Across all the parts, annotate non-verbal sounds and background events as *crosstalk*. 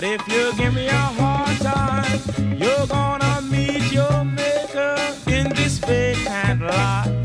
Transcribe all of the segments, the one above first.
But if you give me a hard time, you're gonna meet your maker in this vacant lot.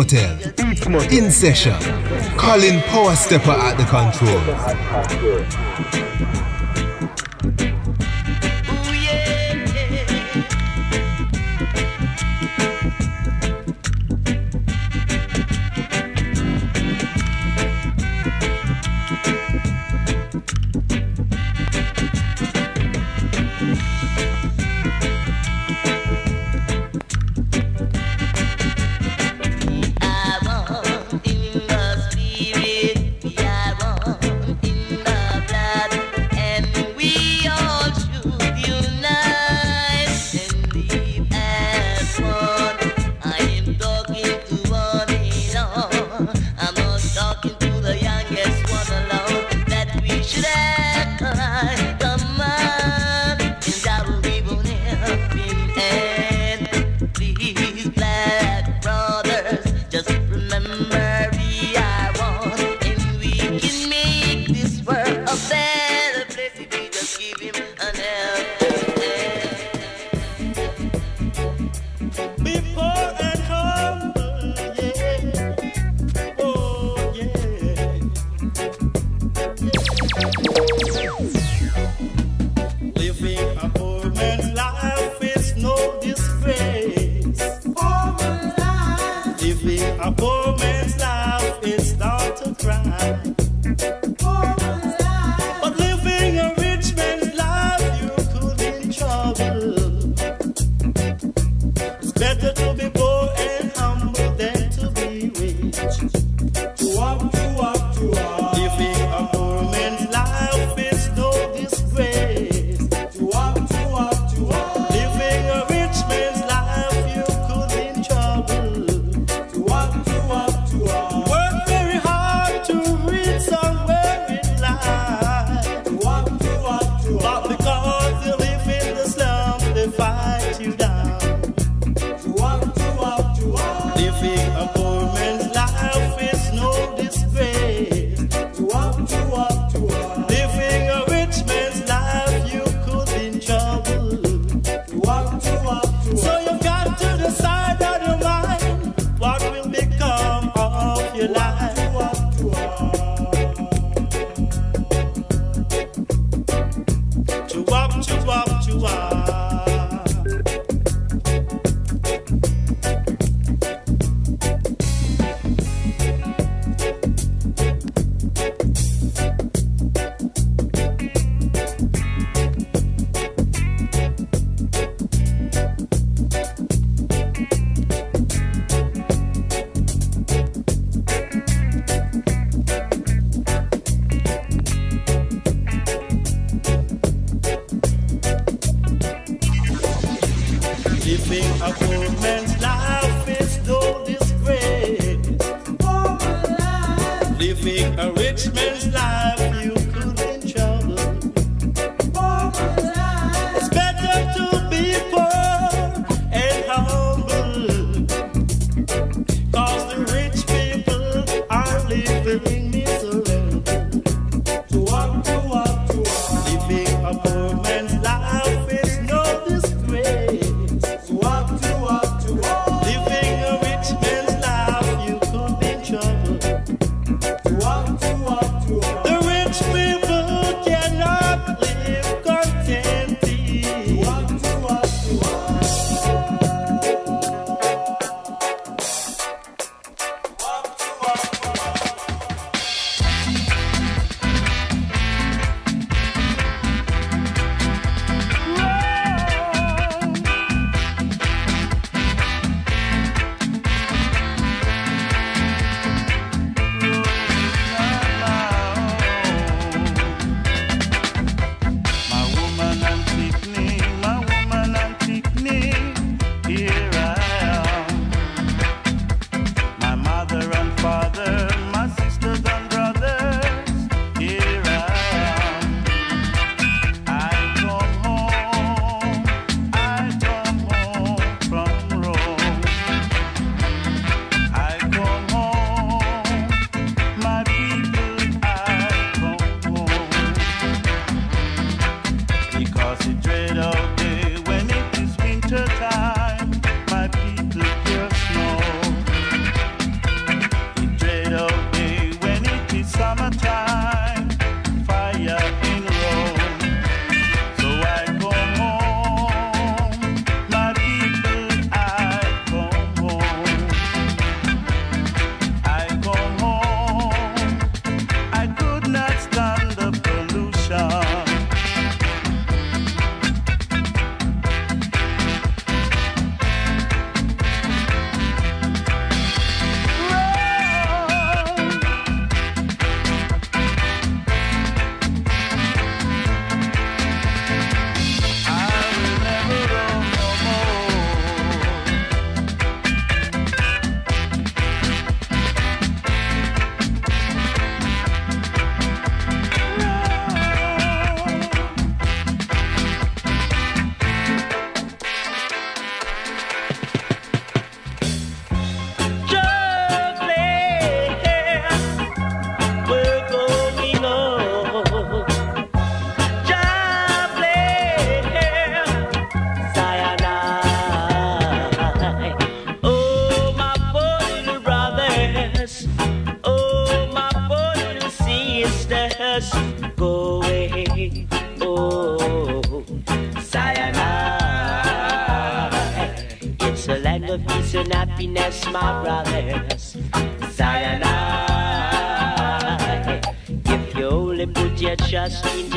Motel. In session. Colin Powerstepper at the control.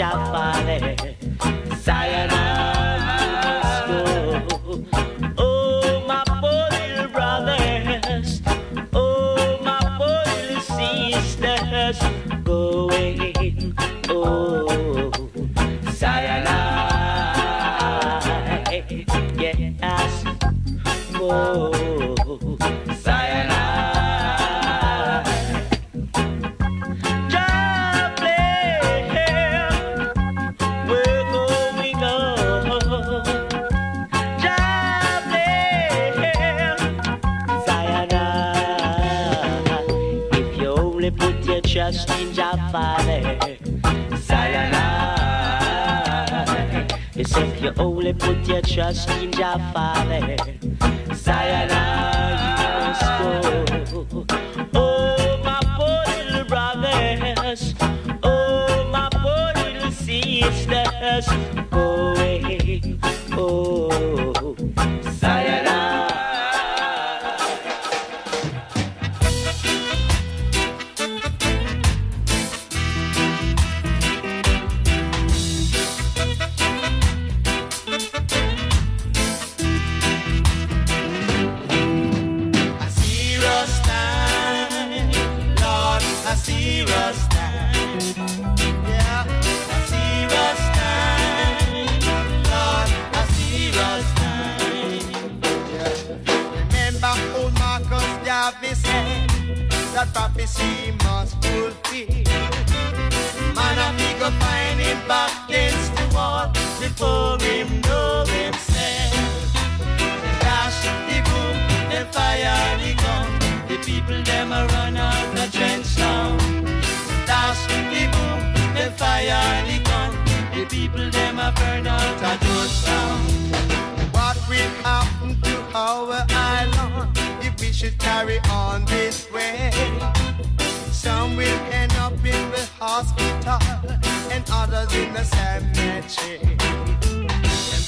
ya vale. Sayonara. valley. Sayonara. It's if you only put your trust in Jah Sayonara, you. People them a run out the trench now. Dash the boom, then fire the gun. The people them a burn out a Georgetown. What will happen to our island if we should carry on this way? Some will end up in the hospital and others in the cemetery.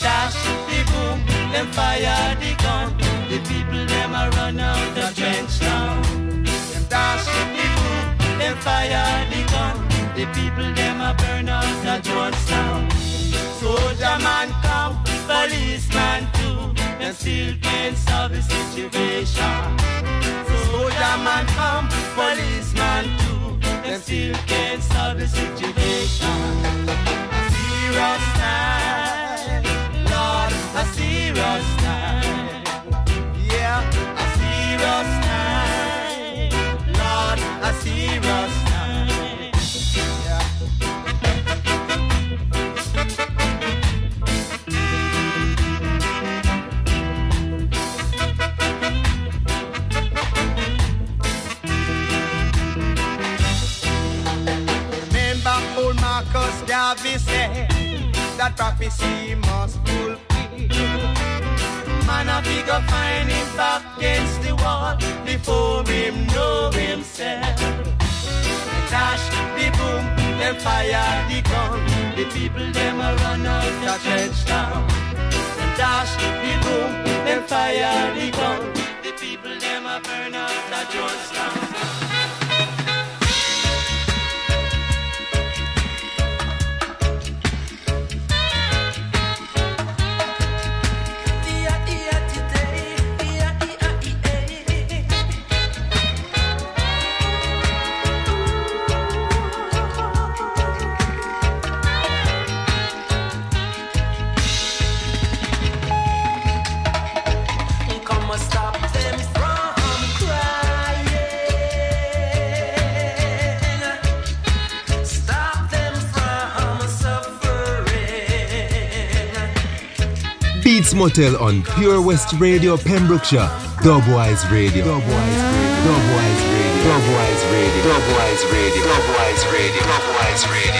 Dash the boom, them fire the gun. The people them a run out the trench now. Them dash the boom, them fire the gun. The people them a burn out the Georgetown. Soldier man come, policeman too. Them still can't solve the situation. Soldier man come, policeman too. Them still can't solve the situation. Serious time, serious time. Yeah, a serious time, Lord, a serious time. Remember old Marcus Garvey said that prophecy must fulfill. Man, a big up find him back against the wall before him know himself. Dash the boom, then fire the gun. The people them a run out the trench now. Dash the boom, then fire the gun. The people them a burn out the Georgetown. Motel on Pure West Radio, Pembrokeshire. Dubwise Radio. Dubwise Radio. Dubwise Radio. Dubwise Radio. Dubwise Radio. Dubwise Radio. Dubwise Radio.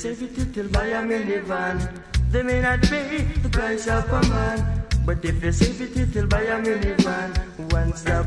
Save it, it'll buy a minivan. They may not pay the price of a man. But if you save it, it'll buy a minivan. One stop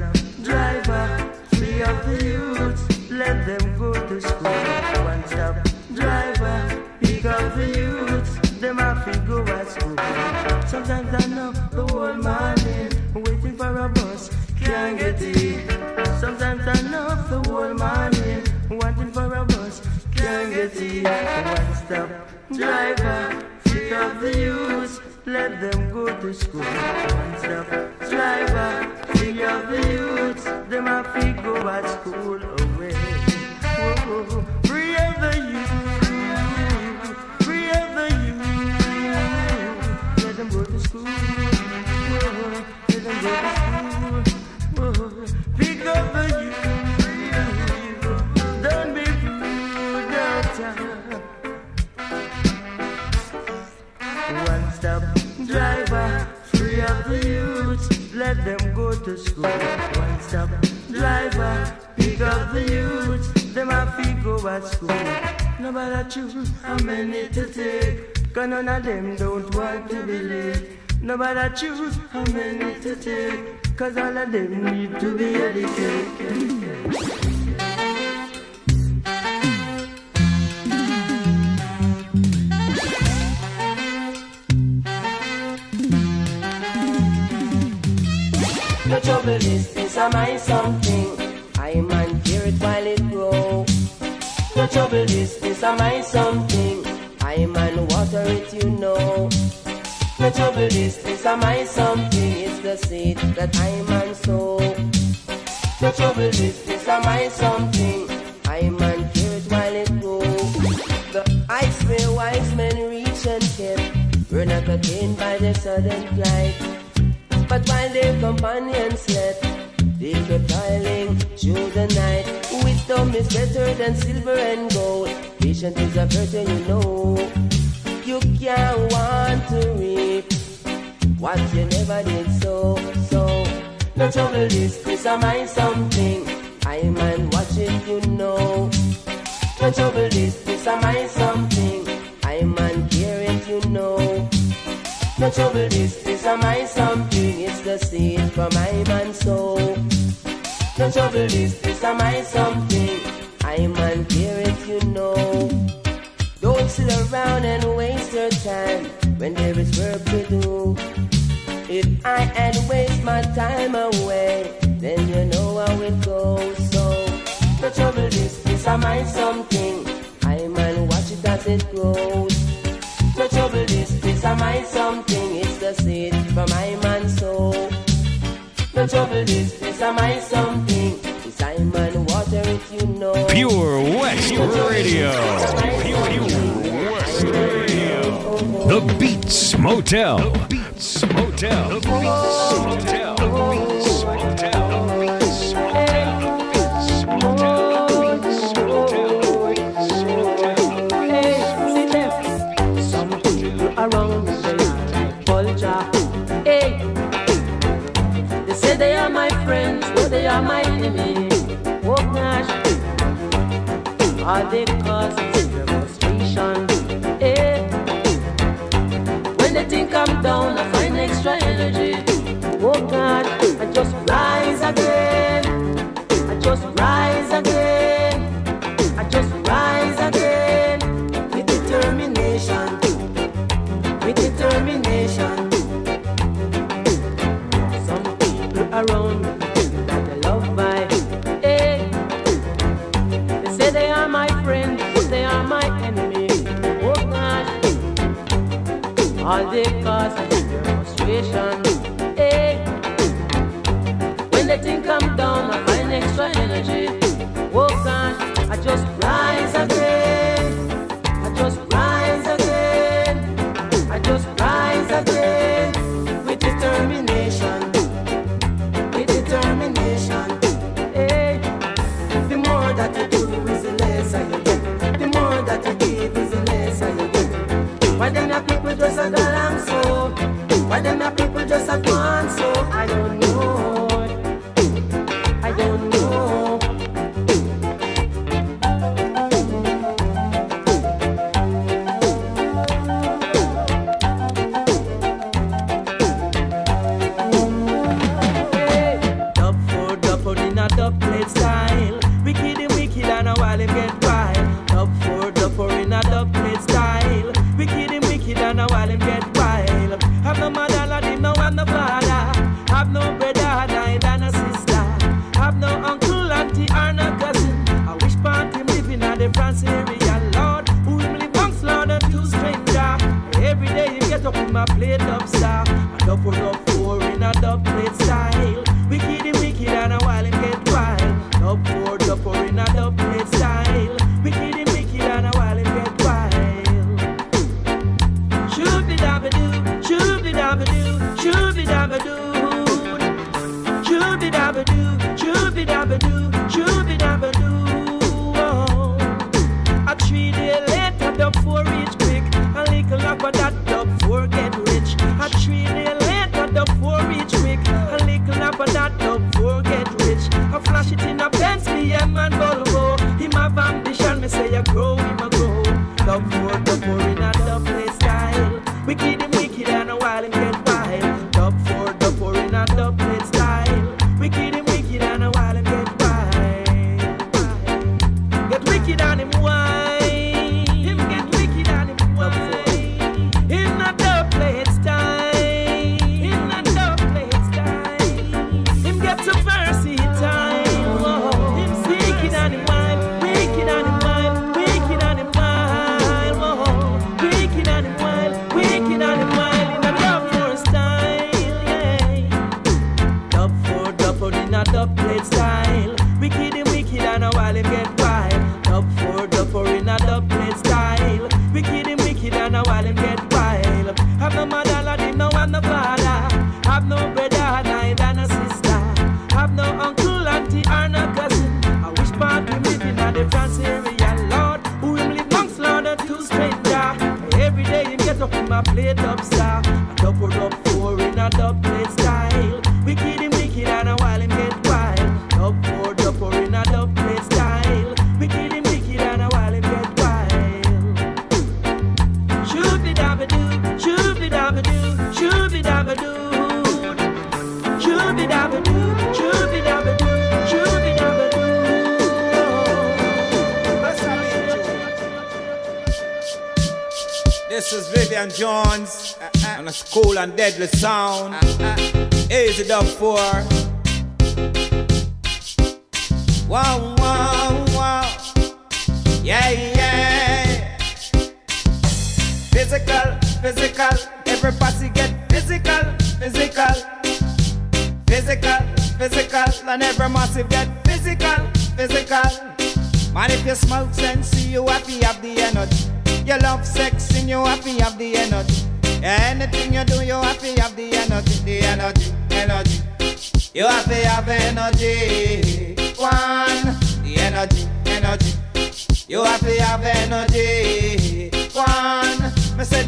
driver, free up the youth, let them go to school. One stop driver, pick up the youth, them have to go at school. Nobody choose how many to take, cause none of them don't want to be late. Nobody choose how many to take, cause all of them need to be educated. This am I something. I man hear it while it grow. The trouble is, this am I something. I man water it, you know. The trouble is, this am I something. It's the seed that I man sow. The trouble is, this am I something. I man hear it while it grow. The ice where wise men reach and kept. We're not attained by their sudden flight. But while their companions slept, through the night. Wisdom is better than silver and gold. Patience is a virtue, you know. You can't want to reap what you never did so. So, no trouble this, Chris, I mind something. I man, watch it, you know. No trouble this, Chris, I mind something. I man, hear it, you know. No trouble this, Chris, I mind something. It's the seed for my man soul the trouble is, this am I something? I'm on if you know. Don't sit around and waste your time when there is work to do. If I had waste my time away, then you know how it goes. So the trouble is, this am I something? I man, watch it as it grows. The trouble is, this am I something? trouble is, is I my something. Is I water if you know. Pure West Radio. Pure West Radio. The Beats Motel. The Beats Motel. The Beats Motel. The Beats. All they cause is demonstration. eh? When they think I'm down, I find extra energy. all the cause and demonstration. Why them a people just a go oh? so I don't Jones on a school and deadly sound. Dub four. Wow, wow,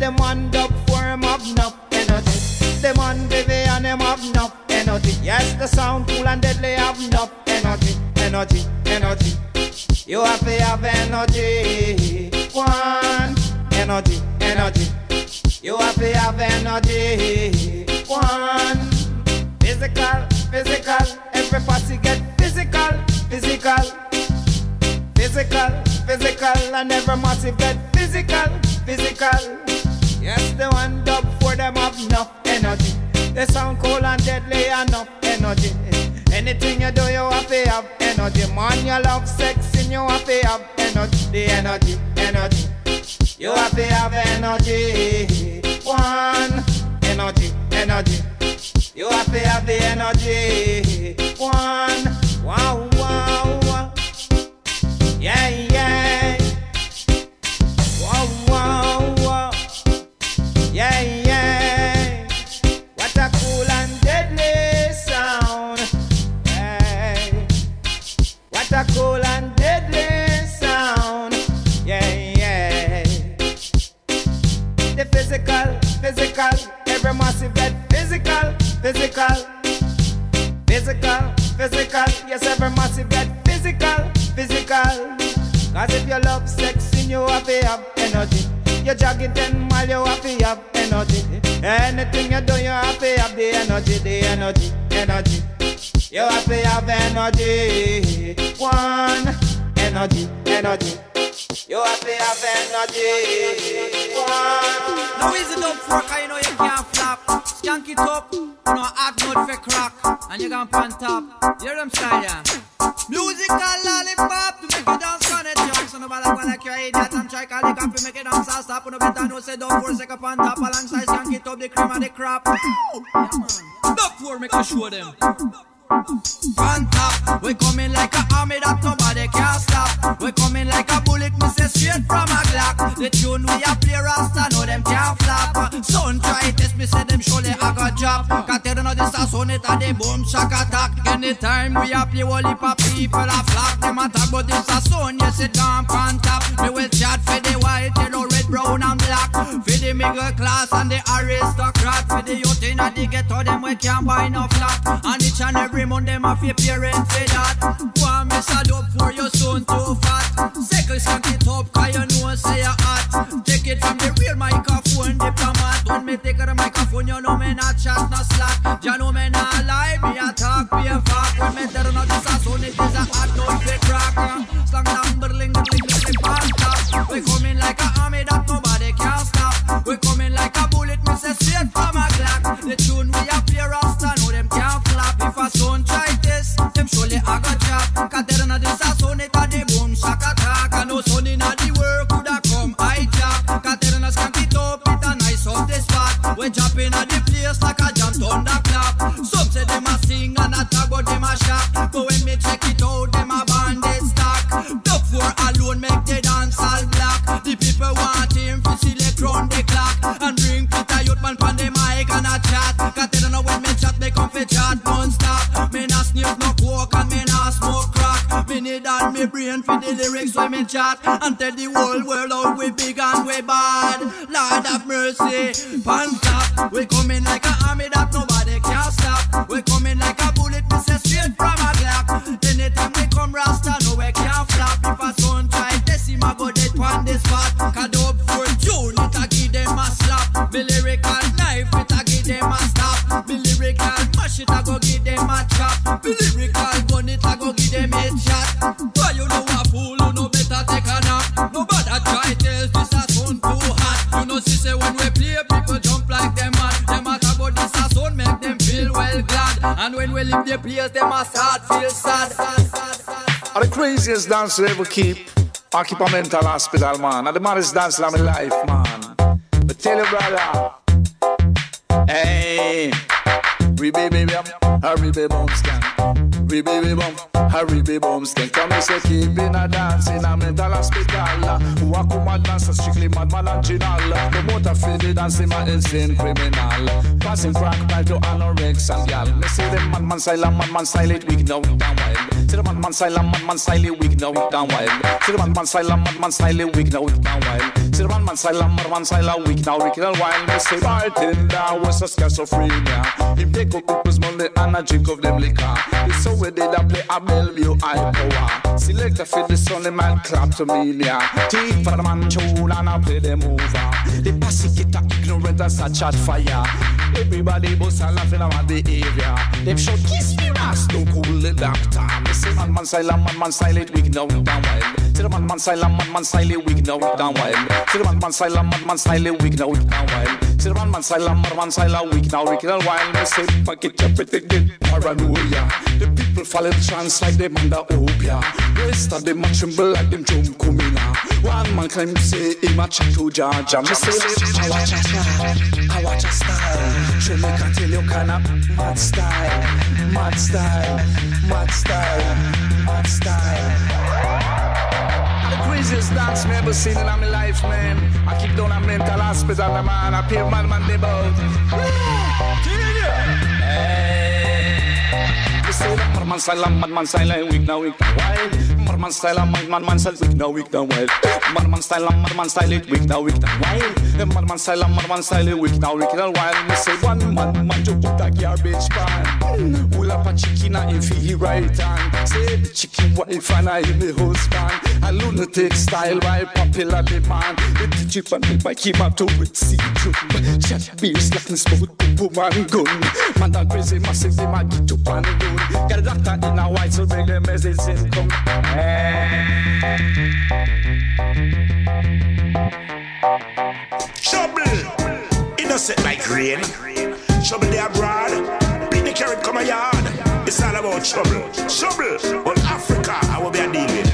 them one dub for him have enough energy. Them one Vivian him have enough energy. Yes, the sound cool and deadly have enough energy, energy, energy. You happy have energy. One, energy, energy. You happy have energy. One, physical, physical. Everybody get physical, physical. Physical, physical. And every massive get physical, physical. And deadly enough energy. Anything you do, you have to have energy. Man, you love sex and you have to have energy. The energy, energy. You have to have energy. One, energy, energy. You have to have the energy. Yes, every massive get physical, physical. Cause if you love sex, then you have to have energy. You're jogging 10 mile, you have to have energy. Anything you do, you have to have the energy, the energy, energy. You have to have energy. One, energy, energy. You have to have energy. One. Now is it up cause you know you can't flap. Skank it up, you know hard mode for crack. And you can pan top. You hear them style, yeah. Musical lollipop to make you dance on it, young. So nobody wanna like your idiot and try call up to make it dance and stop. No better no say don't force a pan top alongside skank it up the cream and the crap. Yeah, man. Up for make I show them. Front top, we coming like a army that nobody can stop. We coming like a bullet, me say straight from a Glock. The tune we a play rasta, know them can't flap. Son try test me, say them surely I got drop. Cause they don't know this a son it a the attack. Anytime we a play, heap of people a flock. Them attack, but this a son, yes it can't on top. Me will chat for the white, brown and black. For the middle class and the aristocrat. For the youth in the ghetto, them we can't buy no flat. And each and every month them have a parent for that. One miss a dope for your son too fat. Second skank it up, cause you know say you hot. Take it from the real microphone diplomat. When me take the microphone, you know me not chat, no slack. You know me not lie, me a talk, be a fact. When me turn on this a son, it is a hot note for crack. Surely a there no this a the like a jam thunderclap. Some say them a sing and a tag, but them a shock. But when me check it need on me brain for the lyrics when me chat and tell the whole world how we big and we bad. Lord have mercy. Pan top, we coming like a the place, them a start feel sad. sad, sad, sad. Are the craziest dance we ever keep. I keep a mental hospital, man. And the maddest dance of my life, man. But tell you, brother. Hey. We baby bum, hurry baby bum scan. We baby bum, hurry baby bum scan. Come and say keep in a dance in a mental hospital. Who a come a dance strictly mad man and ginal. The motor for the dance in my insane criminal. Passing crack pipe to anorexia and gal. Me say them man man silent, man man silent, weak now down wild. Say the man man silent, man man silent, weak now down wild. Say the man man silent, man man silent, weak now down wild. Say the man man silent, man man silent, weak now weak now wild. Me say bartender was a schizophrenia. Him take up people's money and a drink of them liquor. It's so we did a play a Bellevue high power. A fit the sunny man clap to me, yeah. Teeth for the man tune and I play them over. The posse get a ignorant as a chat fire. Everybody bust a laughing at my behavior. Them shout kiss me ass, don't cool the doctor. Me say man man silent, man man silent, weak now down wild. Say the man man silent, man man silent, weak now down wild. Say the man man silent, man man silent, weak now down wild. Say the man man silent, man man silent, weak now weak now wild. Me say forget everything, get paranoia. The people fall in trance like them under opium. Rest of them a tremble like them drum out. One man claim say him a chat to Georgia. Me say I watch a style, I watch a style. Show me can tell you kinda mad style, mad style, mad style, mad style. The craziest dance me ever seen in my life, man. I keep down a mental hospital, man. I pay man man the boat. We say that man man silent, man man silent, weak now weak now wild. Man man silent, man man man silent, weak now weak now wild. Man man silent, man man silent, weak now weak now wild. Man man silent, man man silent, weak now weak now wild. Me say one man man to put a garbage pan. Pull up a chicken and feel he right hand. Say the chicken wife and I the husband. A lunatic style by popular demand. The the bike him up to it see drum. Shot beer slapping smooth, boom and gun. Man that crazy massive, they might get up and run. Got a doctor in a white, so bring the medicine come. Trouble, innocent like rain. Trouble they abroad. Beat the carrot come a yard. It's all about trouble. Trouble, but Africa I will be a deal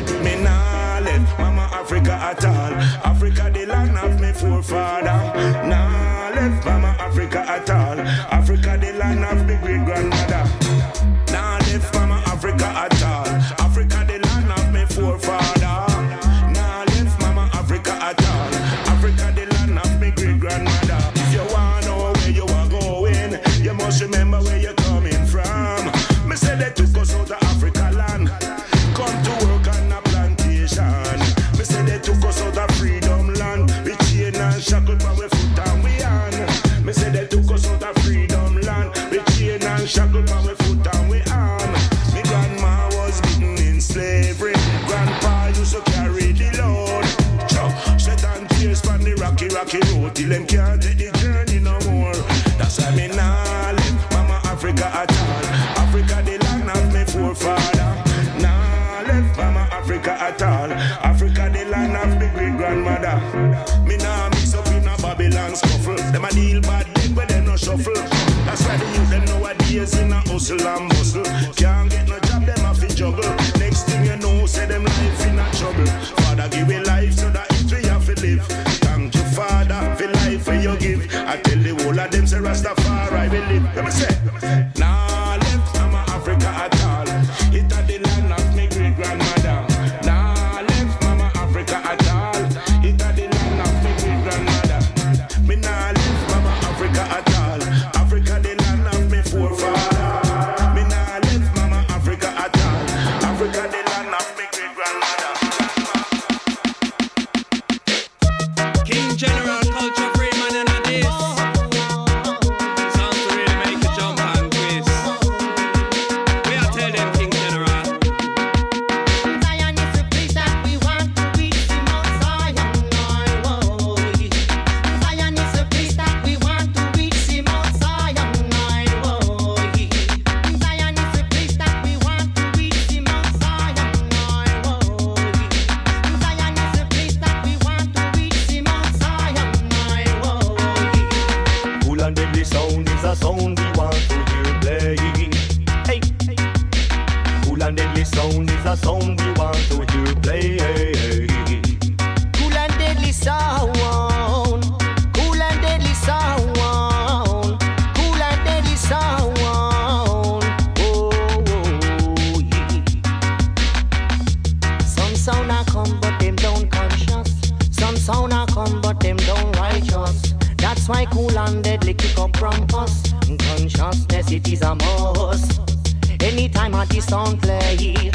a sound we want to hear play. Cool and deadly sound. Cool and deadly sound. Cool and deadly sound. Oh, oh, yeah. Some sound a come, but them don't conscious. Some sound a come, but them don't righteous. That's why cool and deadly kick up from us. Consciousness, it is a must. Anytime a this sound play,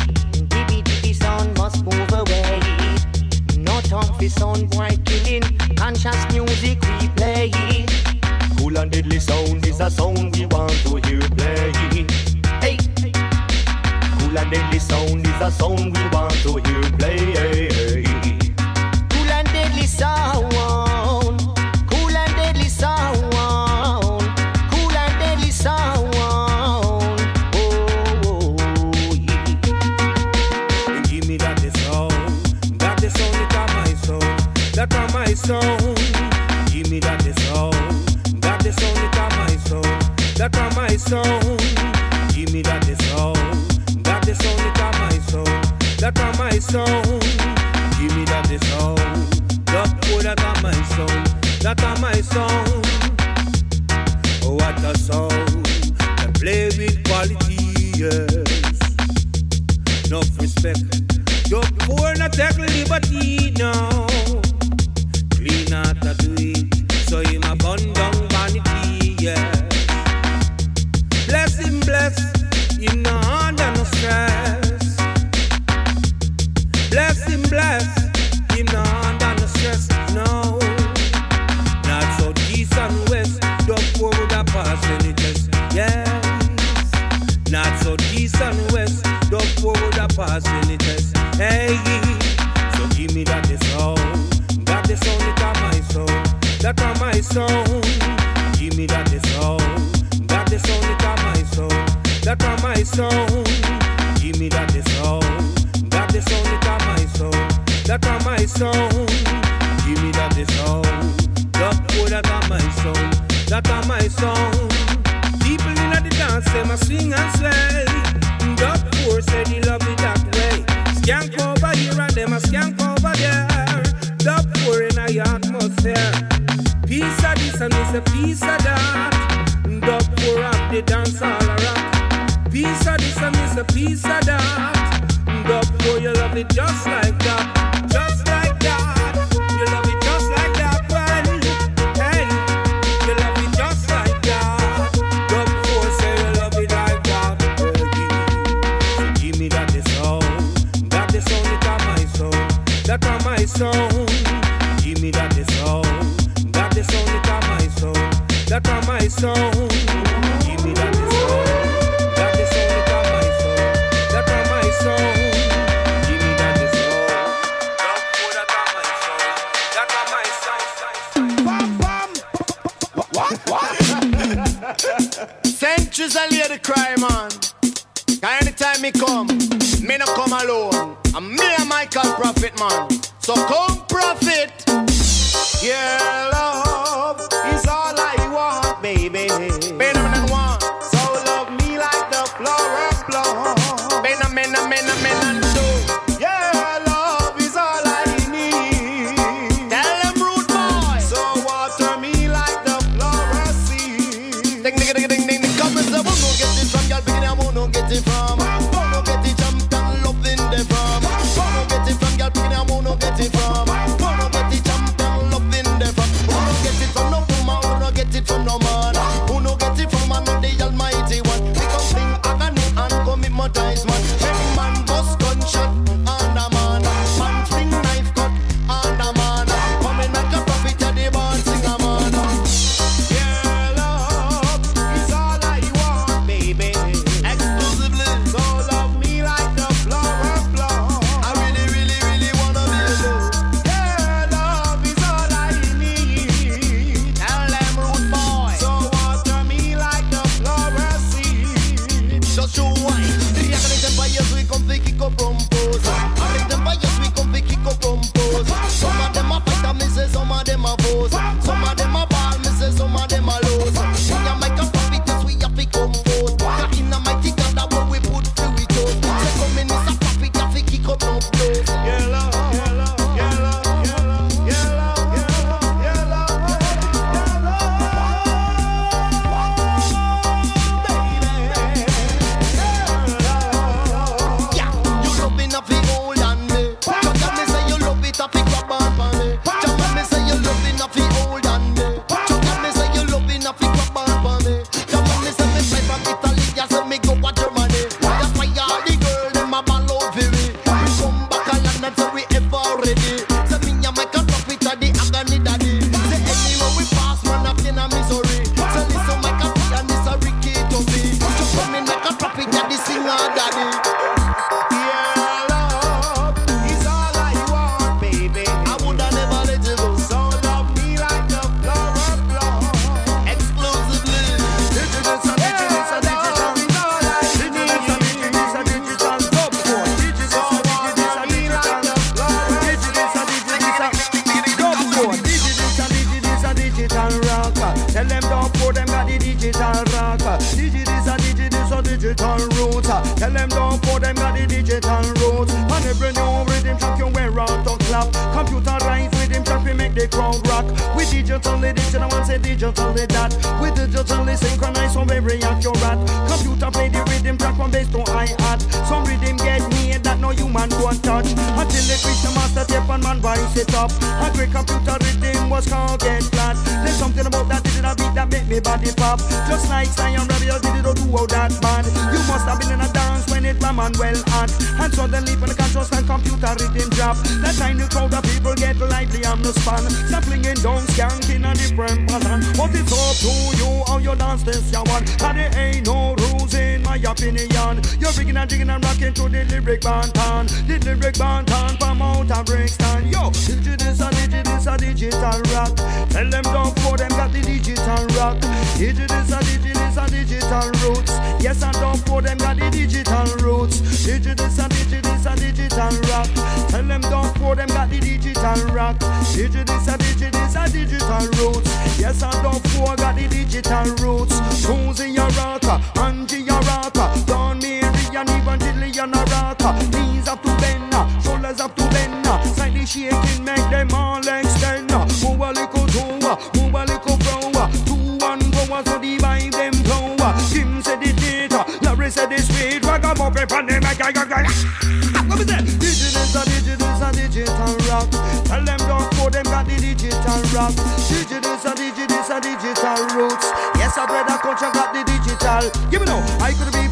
are my sound. Give me that the that sound it are my sound, that are my. Give me that the sound, that the it are my sound, that are my. Give me that the sound, the poor that are my sound, that are my sound. People in the dance, them a sing and sway. The poor say they love it that way. Skank over here and them a skank over there. The poor in a atmosphere. Piece of this and it's a piece of that. The poor of the dance all around. Piece of this and it's a piece of that. The poor you love it just like that. Just like that. You love it just like that. Well, you love it just like that. The poor say you love it like that. So give me that sound, that sound it are my sound, that are my sound. Sound, the it are my sound, that are my sound. Give me that the sound, that the sound it are my sound, that are my sound. Give me that the sound, the that are my sound, that are my sound. Bam bam. What? What? *laughs* Centuries a lady cry, man. Anytime me come, me no come alone. And me and Michael Prophet, man. So come, Prophet. Your love flower bloom. Better, better, better, digitally that. We digitally synchronize so very accurate. Computer play the rhythm track from bass to hi hat. Some rhythm get made that no human don't touch. Until they reach the master tape and man rise it up. A great computer rhythm was called get flat. There's something about that digital beat that make me body pop. Just like Zion Radio did it or do all that bad. You must have been in a dance when it ram and well hot. And suddenly when the conscious and computer rhythm drop. That time the crowd of people get lively on the span. Sampling in down, skanking a different pattern. But it's up to you how you dance this ya one. And there ain't no rules in my opinion. You're rigging and jigging and rocking to the lyric bantan. The lyric bantan from out of Brixton. Yo, digital is a digital is a digital rock. Tell them don't for them got the digital rock. Digital is a digital is a digital roots. Yes, and don't for them got the digital roots. Digital is a a digital rock. Tell them don't for them got the digital rock. Digital is a digital is a digital roots. Yes, and don't for got the digital roots. Susie Yarata, Angie Yarata, Don Mary and even Dillian Arata. Knees up to bend, shoulders up to bend. Slightly shaking, Tell them don't for them got the digital rock. Digital is a digital is a digital roots. Yes, I brother culture got the digital. Give me no. I could be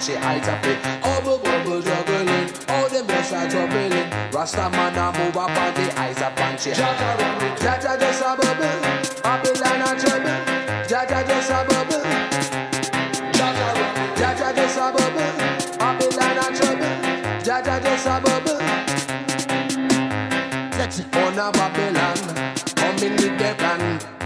and she eyes up it. Obble, bubble, juggling, all them boys are troubling. Rasta man a move up on the eyes up and she Jaja just a bubble, a trouble. Jaja just bubble. Jaja just a bubble, Babylon a trouble. Jaja just a bubble. On a Babylon, coming with the plan.